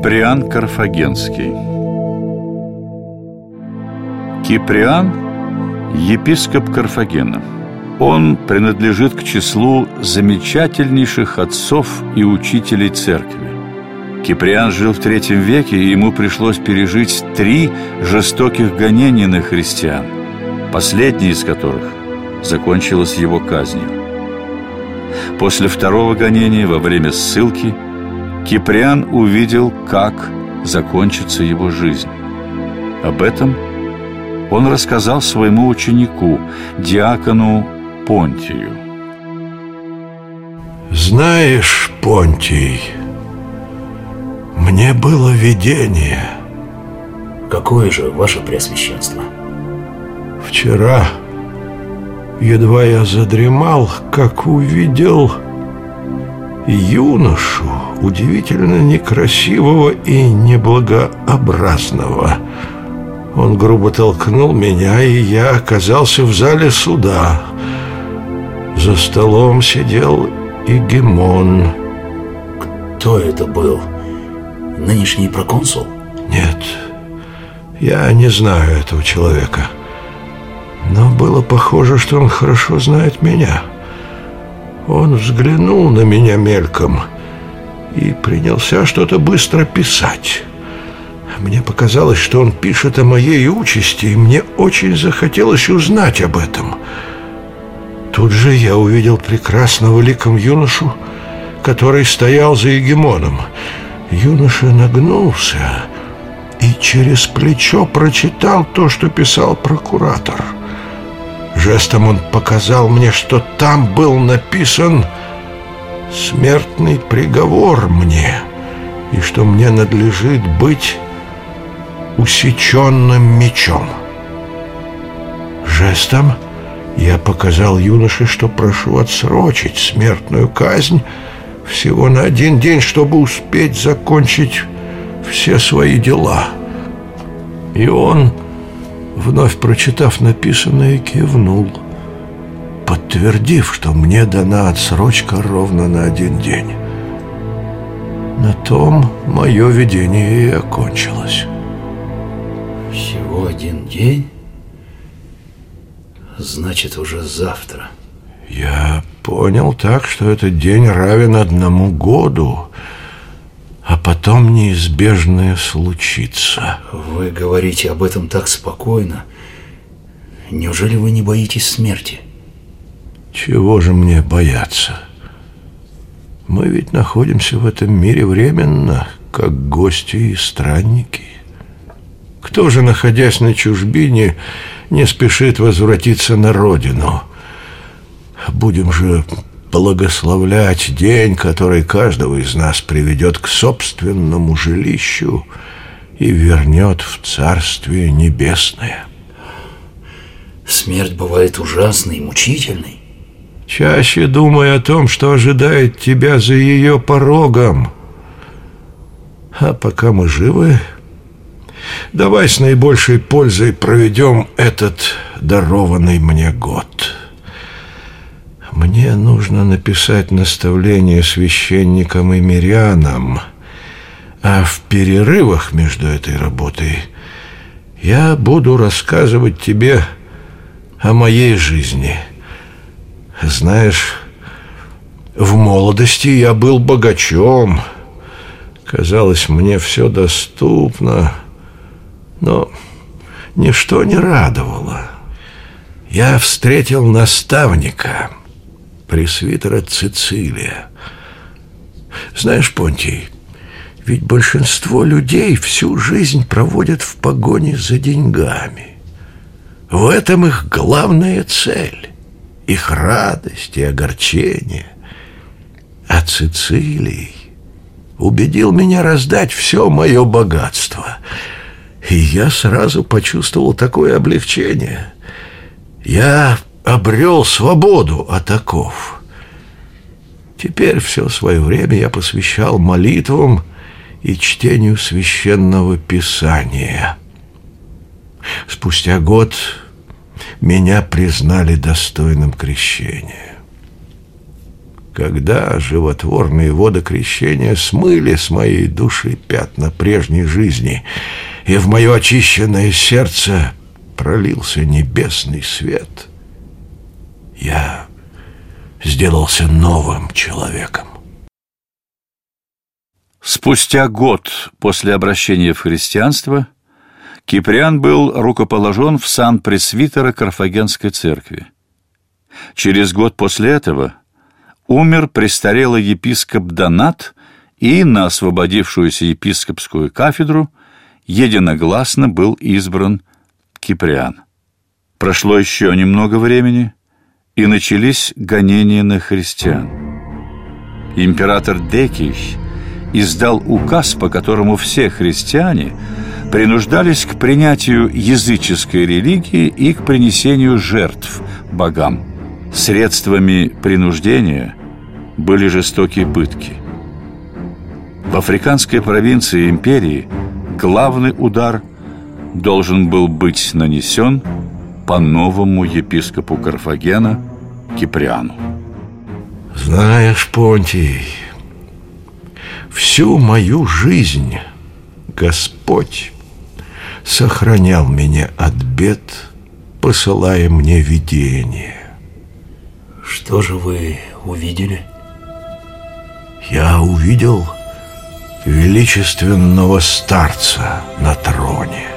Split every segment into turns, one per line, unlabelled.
Киприан Карфагенский Киприан – епископ Карфагена. Он принадлежит к числу замечательнейших отцов и учителей церкви. Киприан жил в третьем веке, и ему пришлось пережить три жестоких гонения на христиан, последнее из которых закончилось его казнью. После второго гонения во время ссылки Киприан увидел, как закончится его жизнь. Об этом он рассказал своему ученику, диакону Понтию.
Знаешь, Понтий, мне было видение.
Какое же, ваше Преосвященство?
Вчера, едва я задремал, как увидел юношу, удивительно некрасивого и неблагообразного. Он грубо толкнул меня, и я оказался в зале суда. За столом сидел Игемон.
Кто это был? Нынешний проконсул?
Нет, я не знаю этого человека. Но было похоже, что он хорошо знает меня. Он взглянул на меня мельком и принялся что-то быстро писать. Мне показалось, что он пишет о моей участи, и мне очень захотелось узнать об этом. Тут же я увидел прекрасного ликом юношу, который стоял за егемоном. Юноша нагнулся и через плечо прочитал то, что писал прокуратор. Жестом он показал мне, что там был написан смертный приговор мне, и что мне надлежит быть усеченным мечом. Жестом я показал юноше, что прошу отсрочить смертную казнь всего на один день, чтобы успеть закончить все свои дела. И он, вновь прочитав написанное, кивнул, подтвердив, что мне дана отсрочка ровно на один день. На том мое видение и окончилось.
Всего один день? Значит, уже завтра.
Я понял так, что этот день равен одному году, а потом неизбежное случится.
Вы говорите об этом так спокойно. Неужели вы не боитесь смерти?
Чего же мне бояться? Мы ведь находимся в этом мире временно, как гости и странники. Кто же, находясь на чужбине, не спешит возвратиться на родину? Будем же благословлять день, который каждого из нас приведет к собственному жилищу и вернет в Царствие Небесное.
Смерть бывает ужасной и мучительной.
Чаще думай о том, что ожидает тебя за ее порогом. А пока мы живы, Давай с наибольшей пользой проведем этот дарованный мне год. Мне нужно написать наставление священникам и мирянам, а в перерывах между этой работой я буду рассказывать тебе о моей жизни. Знаешь, в молодости я был богачом. Казалось, мне все доступно — но ничто не радовало. Я встретил наставника, пресвитера Цицилия. Знаешь, Понтий, ведь большинство людей всю жизнь проводят в погоне за деньгами. В этом их главная цель, их радость и огорчение. А Цицилий убедил меня раздать все мое богатство — и я сразу почувствовал такое облегчение. Я обрел свободу от оков. Теперь все свое время я посвящал молитвам и чтению священного писания. Спустя год меня признали достойным крещения. когда животворные воды крещения смыли с моей души пятна прежней жизни, и в мое очищенное сердце пролился небесный свет, я сделался новым человеком.
Спустя год после обращения в христианство Киприан был рукоположен в сан пресвитера Карфагенской церкви. Через год после этого умер престарелый епископ Донат, и на освободившуюся епископскую кафедру единогласно был избран Киприан. Прошло еще немного времени, и начались гонения на христиан. Император Декий издал указ, по которому все христиане принуждались к принятию языческой религии и к принесению жертв богам. Средствами принуждения были жестокие пытки. В африканской провинции империи главный удар должен был быть нанесен по новому епископу Карфагена Киприану.
Знаешь, Понтий, всю мою жизнь Господь сохранял меня от бед, посылая мне видение.
Что же вы увидели?
Я увидел величественного старца на троне.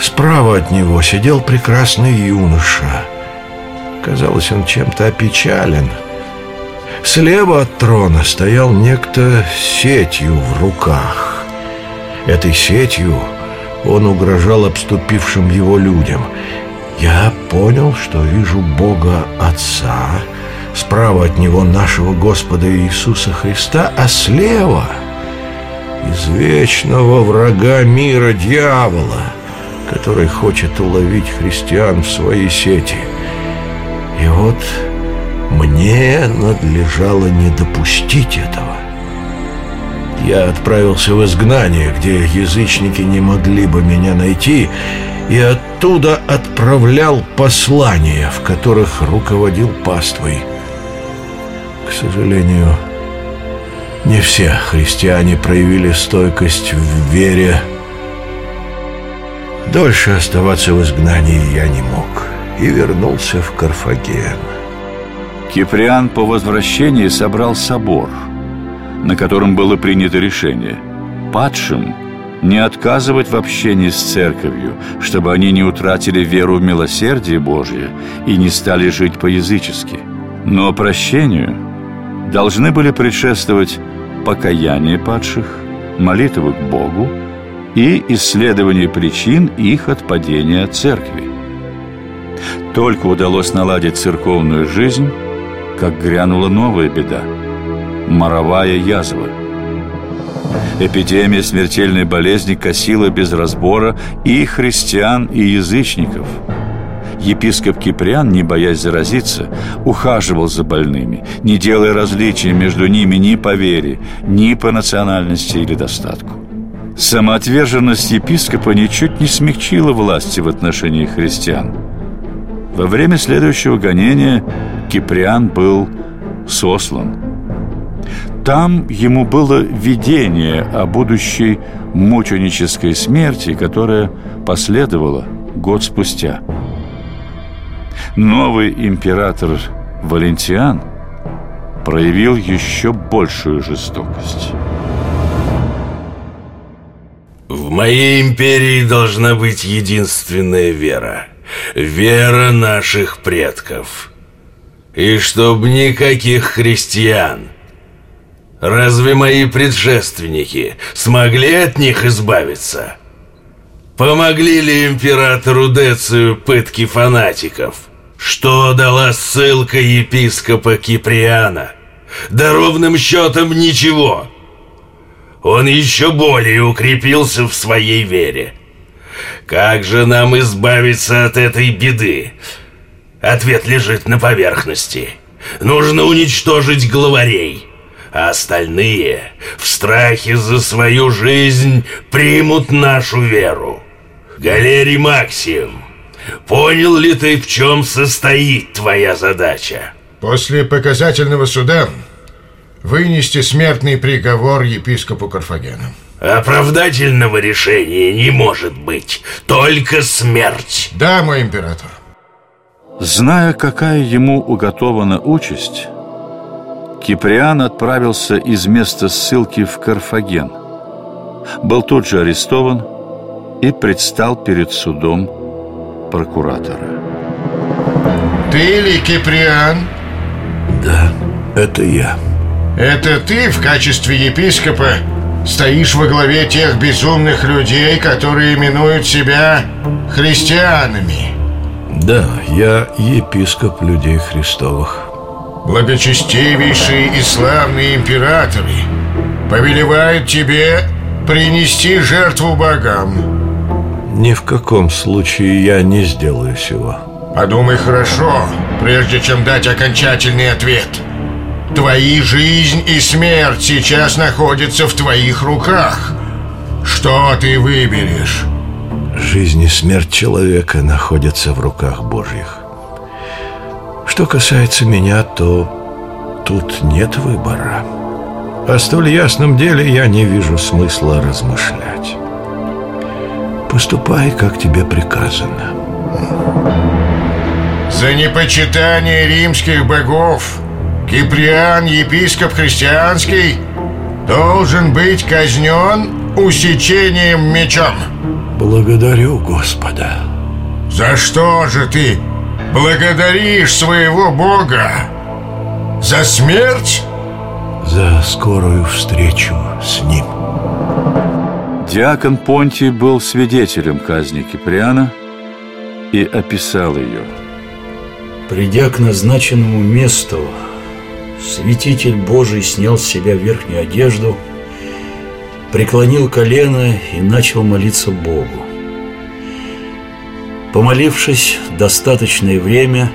Справа от него сидел прекрасный юноша. Казалось, он чем-то опечален. Слева от трона стоял некто с сетью в руках. Этой сетью он угрожал обступившим его людям. Я понял, что вижу Бога Отца, справа от Него нашего Господа Иисуса Христа, а слева извечного врага мира дьявола, который хочет уловить христиан в свои сети. И вот мне надлежало не допустить этого. Я отправился в изгнание, где язычники не могли бы меня найти, и оттуда отправлял послания, в которых руководил паствой. К сожалению, не все христиане проявили стойкость в вере. Дольше оставаться в изгнании я не мог и вернулся в Карфаген.
Киприан по возвращении собрал собор, на котором было принято решение падшим не отказывать в общении с церковью, чтобы они не утратили веру в милосердие Божье и не стали жить по-язычески. Но прощению должны были предшествовать покаяние падших, молитвы к Богу и исследование причин их отпадения от церкви. Только удалось наладить церковную жизнь, как грянула новая беда – моровая язва. Эпидемия смертельной болезни косила без разбора и христиан, и язычников – Епископ Киприан, не боясь заразиться, ухаживал за больными, не делая различия между ними ни по вере, ни по национальности или достатку. Самоотверженность епископа ничуть не смягчила власти в отношении христиан. Во время следующего гонения Киприан был сослан. Там ему было видение о будущей мученической смерти, которая последовала год спустя – новый император Валентиан проявил еще большую жестокость.
В моей империи должна быть единственная вера. Вера наших предков. И чтоб никаких христиан. Разве мои предшественники смогли от них избавиться? Помогли ли императору Децию пытки фанатиков? Что дала ссылка епископа Киприана? Да ровным счетом ничего. Он еще более укрепился в своей вере. Как же нам избавиться от этой беды? Ответ лежит на поверхности. Нужно уничтожить главарей. А остальные в страхе за свою жизнь примут нашу веру. Галерий Максим, Понял ли ты, в чем состоит твоя задача?
После показательного суда вынести смертный приговор епископу Карфагена.
Оправдательного решения не может быть, только смерть.
Да, мой император.
Зная, какая ему уготована участь, Киприан отправился из места ссылки в Карфаген. Был тут же арестован и предстал перед судом прокуратора.
Ты ли Киприан?
Да, это я.
Это ты в качестве епископа стоишь во главе тех безумных людей, которые именуют себя христианами?
Да, я епископ людей Христовых.
Благочестивейшие и славные императоры повелевают тебе принести жертву богам.
Ни в каком случае я не сделаю сего.
Подумай хорошо, прежде чем дать окончательный ответ. Твои жизнь и смерть сейчас находятся в твоих руках. Что ты выберешь?
Жизнь и смерть человека находятся в руках Божьих. Что касается меня, то тут нет выбора. О столь ясном деле я не вижу смысла размышлять. Поступай, как тебе приказано.
За непочитание римских богов Киприан, епископ христианский, должен быть казнен усечением мечом.
Благодарю Господа.
За что же ты благодаришь своего Бога? За смерть?
За скорую встречу с Ним.
Диакон Понтий был свидетелем казни Киприана и описал ее.
Придя к назначенному месту, святитель Божий снял с себя верхнюю одежду, преклонил колено и начал молиться Богу. Помолившись достаточное время,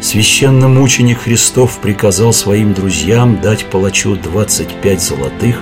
священномученик Христов приказал своим друзьям дать палачу 25 золотых,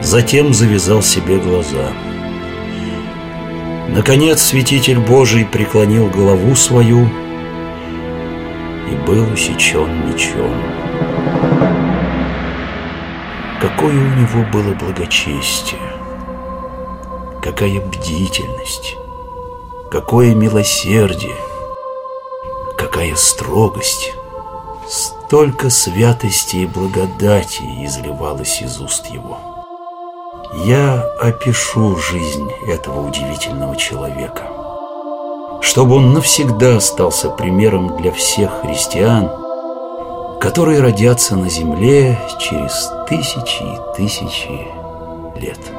затем завязал себе глаза. Наконец святитель Божий преклонил голову свою и был усечен мечом. Какое у него было благочестие, какая бдительность, какое милосердие, какая строгость. Столько святости и благодати изливалось из уст его. Я опишу жизнь этого удивительного человека, чтобы он навсегда остался примером для всех христиан, которые родятся на земле через тысячи и тысячи лет.